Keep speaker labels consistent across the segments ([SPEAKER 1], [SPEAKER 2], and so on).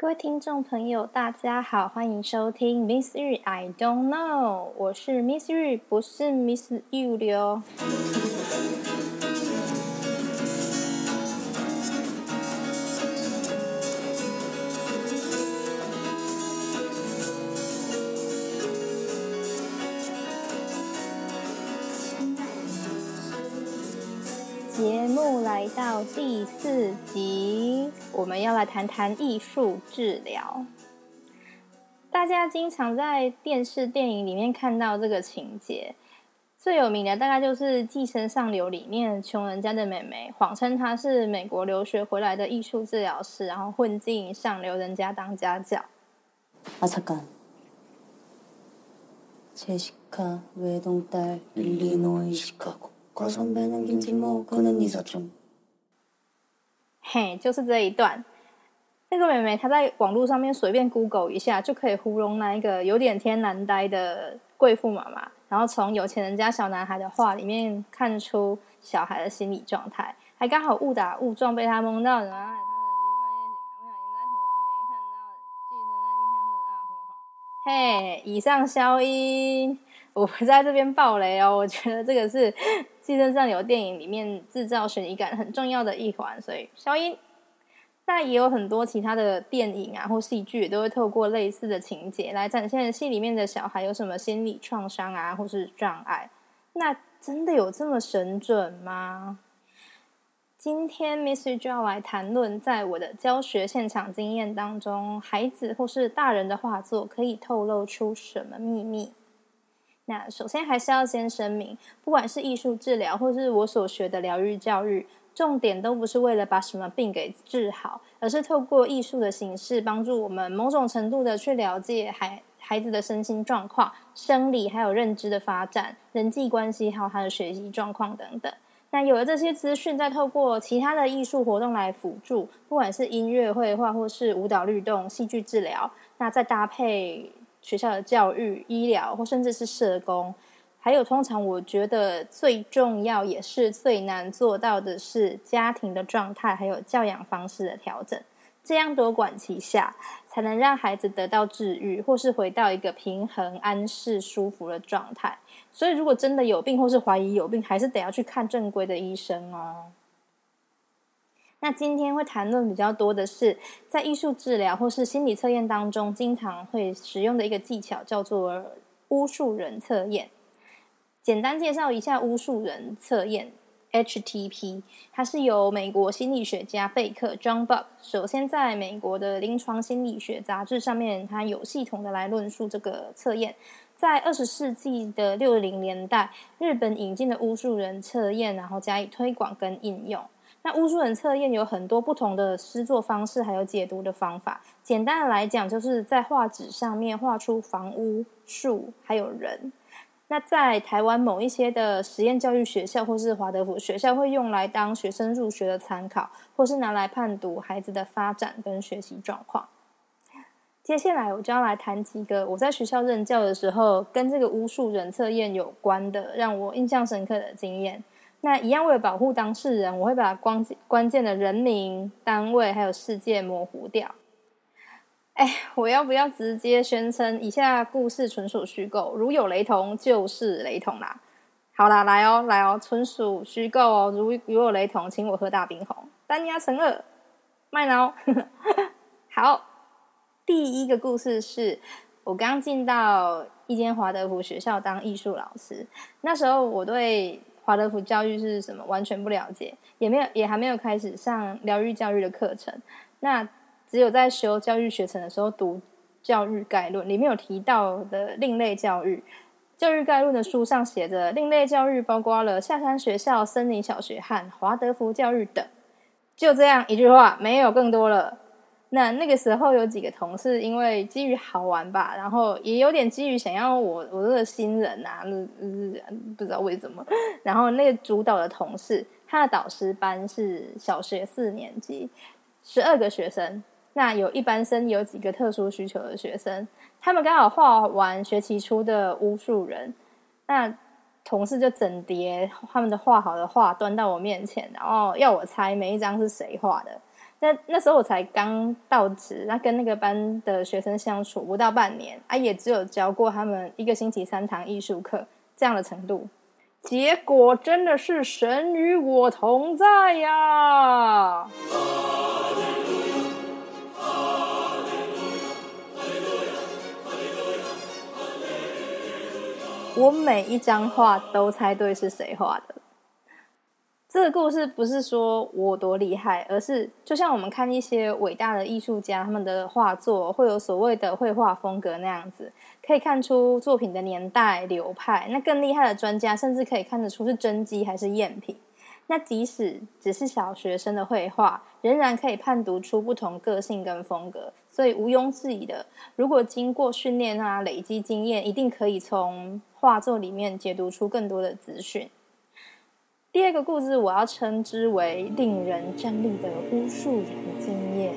[SPEAKER 1] 各位听众朋友，大家好，欢迎收听 Miss 玉 I don't know，我是 Miss 玉，不是 Miss You 的哦。第四集，我们要来谈谈艺术治疗。大家经常在电视、电影里面看到这个情节，最有名的大概就是《寄生上流》里面穷人家的妹妹谎称她是美国留学回来的艺术治疗师，然后混进上流人家当家教。
[SPEAKER 2] 아잠깐제시카외동딸일리노이시카고 과선배는김진모그는이사촌。
[SPEAKER 1] 嘿，就是这一段。那个妹妹她在网络上面随便 Google 一下，就可以糊弄那一个有点天然呆的贵妇妈妈，然后从有钱人家小男孩的话里面看出小孩的心理状态，还刚好误打误撞被他蒙到，然后嘿，以上消音，我不在这边爆雷哦。我觉得这个是《寄生上流》电影里面制造悬疑感很重要的一环，所以消音。那也有很多其他的电影啊或戏剧，都会透过类似的情节来展现戏里面的小孩有什么心理创伤啊，或是障碍。那真的有这么神准吗？今天 Miss 就要来谈论，在我的教学现场经验当中，孩子或是大人的画作可以透露出什么秘密？那首先还是要先声明，不管是艺术治疗，或是我所学的疗愈教育，重点都不是为了把什么病给治好，而是透过艺术的形式，帮助我们某种程度的去了解孩孩子的身心状况、生理还有认知的发展、人际关系还有他的学习状况等等。那有了这些资讯，再透过其他的艺术活动来辅助，不管是音乐、绘画，或是舞蹈、律动、戏剧治疗，那再搭配学校的教育、医疗，或甚至是社工，还有通常我觉得最重要也是最难做到的是家庭的状态，还有教养方式的调整。这样多管齐下，才能让孩子得到治愈，或是回到一个平衡、安适、舒服的状态。所以，如果真的有病，或是怀疑有病，还是得要去看正规的医生哦。那今天会谈论比较多的是，在艺术治疗或是心理测验当中，经常会使用的一个技巧，叫做巫术人测验。简单介绍一下巫术人测验 （HTP），它是由美国心理学家贝克 （John Buck） 首先在美国的临床心理学杂志上面，他有系统的来论述这个测验。在二十世纪的六零年代，日本引进的巫术人测验，然后加以推广跟应用。那巫术人测验有很多不同的施作方式，还有解读的方法。简单的来讲，就是在画纸上面画出房屋、树还有人。那在台湾某一些的实验教育学校或是华德福学校，会用来当学生入学的参考，或是拿来判读孩子的发展跟学习状况。接下来我就要来谈几个我在学校任教的时候跟这个巫术人测验有关的，让我印象深刻的经验。那一样为了保护当事人，我会把关关键的人名、单位还有事件模糊掉。哎，我要不要直接宣称以下故事纯属虚构？如有雷同，就是雷同啦。好啦，来哦，来哦，纯属虚构哦。如如有雷同，请我喝大冰红，单压成二，麦挠。好。第一个故事是我刚进到一间华德福学校当艺术老师，那时候我对华德福教育是什么完全不了解，也没有也还没有开始上疗愈教育的课程。那只有在修教育学程的时候读教育概论，里面有提到的另类教育。教育概论的书上写着，另类教育包括了下山学校、森林小学和华德福教育等。就这样一句话，没有更多了。那那个时候有几个同事，因为基于好玩吧，然后也有点基于想要我我这个新人啊，不知道为什么。然后那个主导的同事，他的导师班是小学四年级，十二个学生。那有一班生，有几个特殊需求的学生，他们刚好画完学期初的巫术人。那同事就整叠他们的画好的画端到我面前，然后要我猜每一张是谁画的。那那时候我才刚到职，那跟那个班的学生相处不到半年，啊，也只有教过他们一个星期三堂艺术课这样的程度。结果真的是神与我同在呀！我每一张画都猜对是谁画的。这个故事不是说我多厉害，而是就像我们看一些伟大的艺术家他们的画作，会有所谓的绘画风格那样子，可以看出作品的年代流派。那更厉害的专家甚至可以看得出是真迹还是赝品。那即使只是小学生的绘画，仍然可以判读出不同个性跟风格。所以毋庸置疑的，如果经过训练啊，累积经验，一定可以从画作里面解读出更多的资讯。第二个故事，我要称之为令人站立的巫术人经验，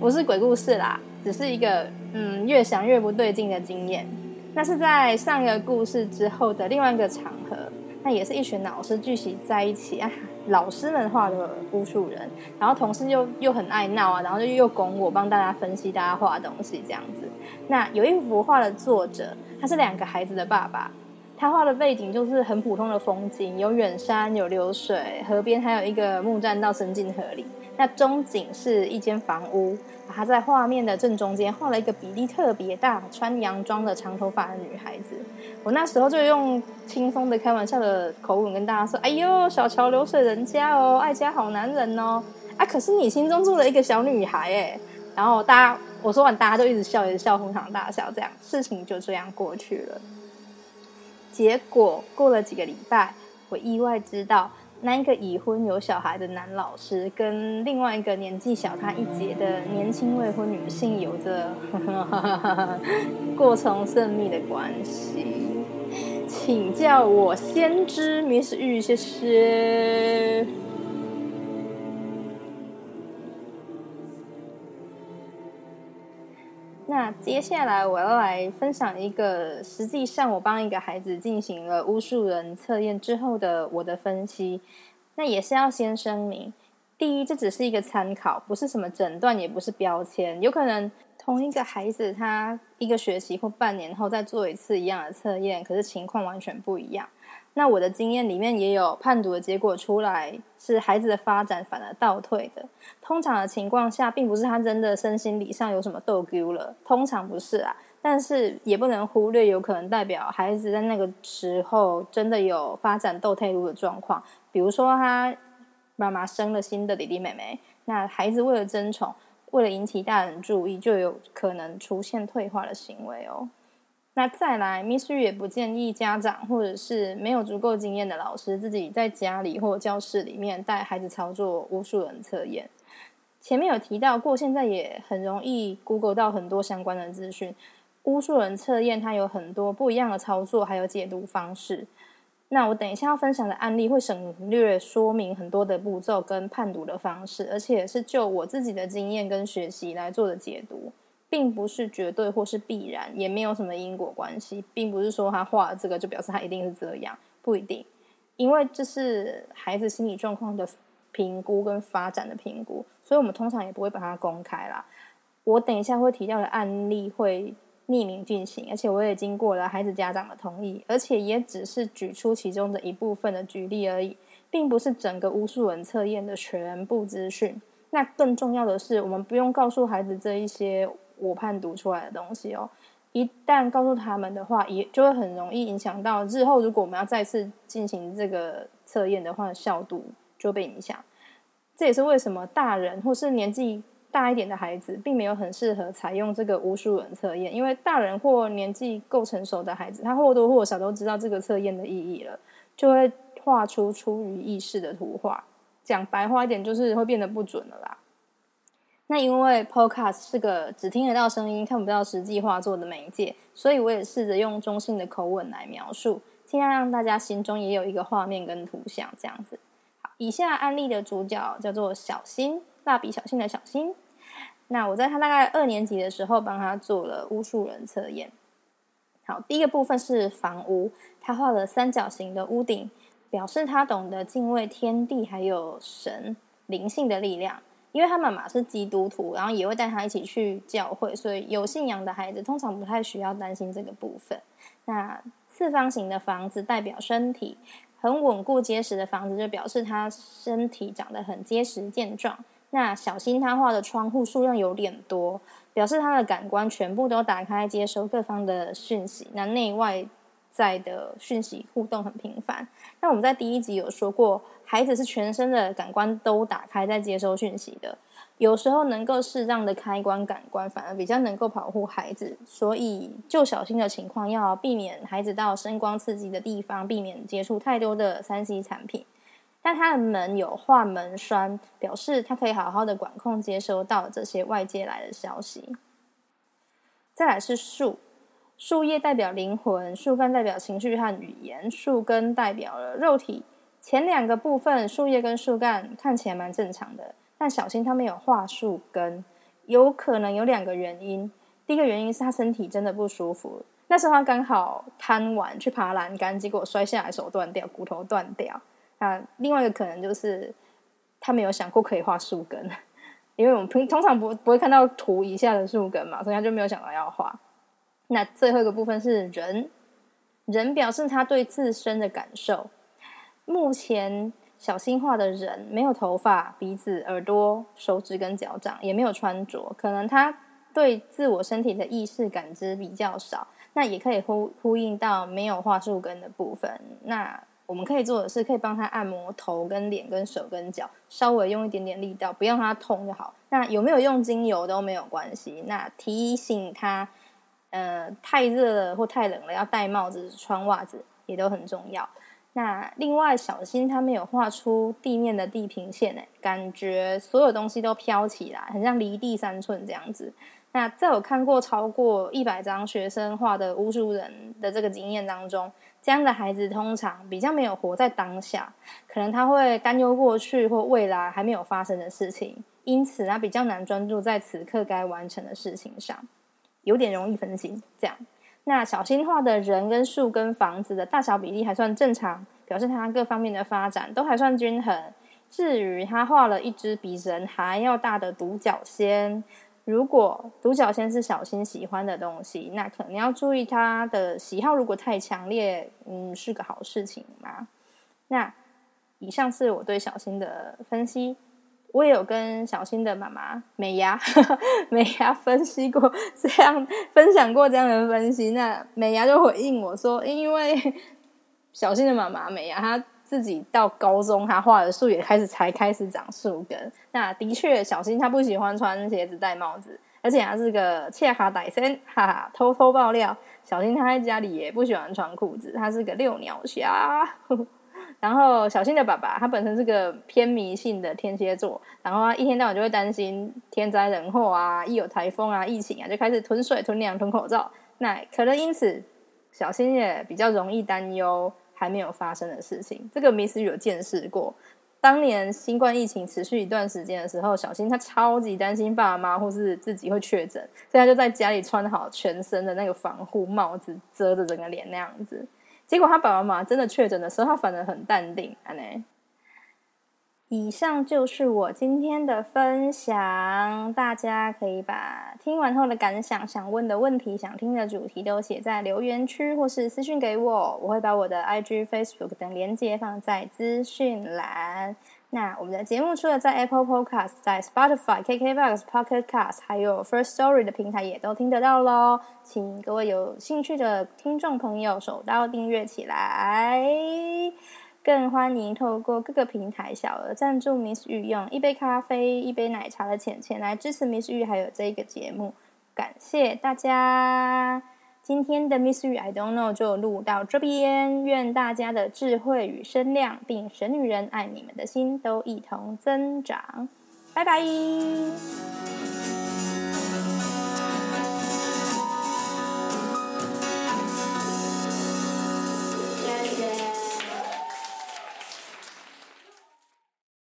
[SPEAKER 1] 不是鬼故事啦，只是一个嗯，越想越不对劲的经验。那是在上一个故事之后的另外一个场合，那也是一群老师聚集在一起啊。老师们画的巫术人，然后同事又又很爱闹啊，然后就又拱我，帮大家分析大家画的东西这样子。那有一幅画的作者，他是两个孩子的爸爸，他画的背景就是很普通的风景，有远山，有流水，河边还有一个木栈道伸进河里。那中景是一间房屋，他在画面的正中间画了一个比例特别大、穿洋装的长头发的女孩子。我那时候就用轻松的开玩笑的口吻跟大家说：“哎呦，小桥流水人家哦，爱家好男人哦。”啊，可是你心中住了一个小女孩哎。然后大家我说完，大家就一直笑，一直笑，哄堂大笑，这样事情就这样过去了。结果过了几个礼拜，我意外知道。那一个已婚有小孩的男老师，跟另外一个年纪小他一截的年轻未婚女性，有着 过从甚密的关系。请叫我先知 Miss 玉，谢谢。那接下来我要来分享一个，实际上我帮一个孩子进行了巫术人测验之后的我的分析。那也是要先声明，第一，这只是一个参考，不是什么诊断，也不是标签。有可能同一个孩子，他一个学期或半年后再做一次一样的测验，可是情况完全不一样。那我的经验里面也有判读的结果出来，是孩子的发展反而倒退的。通常的情况下，并不是他真的身心理上有什么逗丢了，通常不是啊。但是也不能忽略，有可能代表孩子在那个时候真的有发展斗退路的状况。比如说，他妈妈生了新的弟弟妹妹，那孩子为了争宠，为了引起大人注意，就有可能出现退化的行为哦。那再来，Miss 玉也不建议家长或者是没有足够经验的老师自己在家里或教室里面带孩子操作巫术人测验。前面有提到过，现在也很容易 Google 到很多相关的资讯。巫术人测验它有很多不一样的操作，还有解读方式。那我等一下要分享的案例会省略说明很多的步骤跟判读的方式，而且是就我自己的经验跟学习来做的解读。并不是绝对或是必然，也没有什么因果关系，并不是说他画了这个就表示他一定是这样，不一定，因为这是孩子心理状况的评估跟发展的评估，所以我们通常也不会把它公开啦。我等一下会提到的案例会匿名进行，而且我也经过了孩子家长的同意，而且也只是举出其中的一部分的举例而已，并不是整个巫术人测验的全部资讯。那更重要的是，我们不用告诉孩子这一些。我判读出来的东西哦，一旦告诉他们的话，也就会很容易影响到日后，如果我们要再次进行这个测验的话，效度就被影响。这也是为什么大人或是年纪大一点的孩子，并没有很适合采用这个无数人测验，因为大人或年纪够成熟的孩子，他或多或少都知道这个测验的意义了，就会画出出于意识的图画。讲白话一点，就是会变得不准了啦。那因为 Podcast 是个只听得到声音、看不到实际画作的媒介，所以我也试着用中性的口吻来描述，尽量让大家心中也有一个画面跟图像这样子。好，以下案例的主角叫做小新，蜡笔小新的小新。那我在他大概二年级的时候，帮他做了巫术人测验。好，第一个部分是房屋，他画了三角形的屋顶，表示他懂得敬畏天地还有神灵性的力量。因为他妈妈是基督徒，然后也会带他一起去教会，所以有信仰的孩子通常不太需要担心这个部分。那四方形的房子代表身体很稳固结实的房子，就表示他身体长得很结实健壮。那小心他画的窗户数量有点多，表示他的感官全部都打开，接收各方的讯息。那内外在的讯息互动很频繁。那我们在第一集有说过。孩子是全身的感官都打开在接收讯息的，有时候能够适当的开关感官，反而比较能够保护孩子。所以，就小心的情况，要避免孩子到声光刺激的地方，避免接触太多的三 C 产品。但他的门有画门栓，表示他可以好好的管控接收到这些外界来的消息。再来是树，树叶代表灵魂，树干代表情绪和语言，树根代表了肉体。前两个部分，树叶跟树干看起来蛮正常的，但小心他没有画树根，有可能有两个原因。第一个原因是他身体真的不舒服，那时候他刚好贪玩去爬栏杆，结果摔下来手断掉，骨头断掉。那另外一个可能就是他没有想过可以画树根，因为我们平通常不不会看到图以下的树根嘛，所以他就没有想到要画。那最后一个部分是人，人表示他对自身的感受。目前小心画的人没有头发、鼻子、耳朵、手指跟脚掌，也没有穿着，可能他对自我身体的意识感知比较少。那也可以呼呼应到没有画树根的部分。那我们可以做的是，可以帮他按摩头、跟脸、跟手、跟脚，稍微用一点点力道，不用他痛就好。那有没有用精油都没有关系。那提醒他，呃，太热了或太冷了，要戴帽子、穿袜子，也都很重要。那另外，小新他没有画出地面的地平线，哎，感觉所有东西都飘起来，很像离地三寸这样子。那在我看过超过一百张学生画的巫术人的这个经验当中，这样的孩子通常比较没有活在当下，可能他会担忧过去或未来还没有发生的事情，因此他比较难专注在此刻该完成的事情上，有点容易分心，这样。那小新画的人跟树跟房子的大小比例还算正常，表示他各方面的发展都还算均衡。至于他画了一只比人还要大的独角仙，如果独角仙是小新喜欢的东西，那可能要注意他的喜好，如果太强烈，嗯，是个好事情嘛？那以上是我对小新的分析。我也有跟小新的妈妈美牙 美牙分析过，这样分享过这样的分析。那美牙就回应我说，因为小新的妈妈美牙，她自己到高中，她画的树也开始才开始长树根。那的确，小新他不喜欢穿鞋子、戴帽子，而且他是个切哈歹森，哈哈，偷偷爆料，小新他在家里也不喜欢穿裤子，他是个遛鸟侠。然后小新的爸爸，他本身是个偏迷信的天蝎座，然后他一天到晚就会担心天灾人祸啊，一有台风啊、疫情啊，就开始囤水、囤粮、囤口罩。那可能因此，小新也比较容易担忧还没有发生的事情。这个 Miss 有见识过，当年新冠疫情持续一段时间的时候，小新他超级担心爸妈或是自己会确诊，所以他就在家里穿好全身的那个防护帽子，遮着整个脸那样子。结果他爸爸妈妈真的确诊的时候，他反而很淡定。安呢，以上就是我今天的分享，大家可以把听完后的感想、想问的问题、想听的主题都写在留言区，或是私信给我，我会把我的 IG、Facebook 等连接放在资讯栏。那我们的节目除了在 Apple Podcast、在 Spotify、KKBox、Pocket Cast，还有 First Story 的平台也都听得到喽。请各位有兴趣的听众朋友手刀订阅起来，更欢迎透过各个平台小额赞助 Miss 玉用一杯咖啡、一杯奶茶的钱钱来支持 Miss 玉还有这个节目，感谢大家。今天的 Miss Yu I don't know 就录到这边，愿大家的智慧与声量，并神女人爱你们的心都一同增长，拜拜。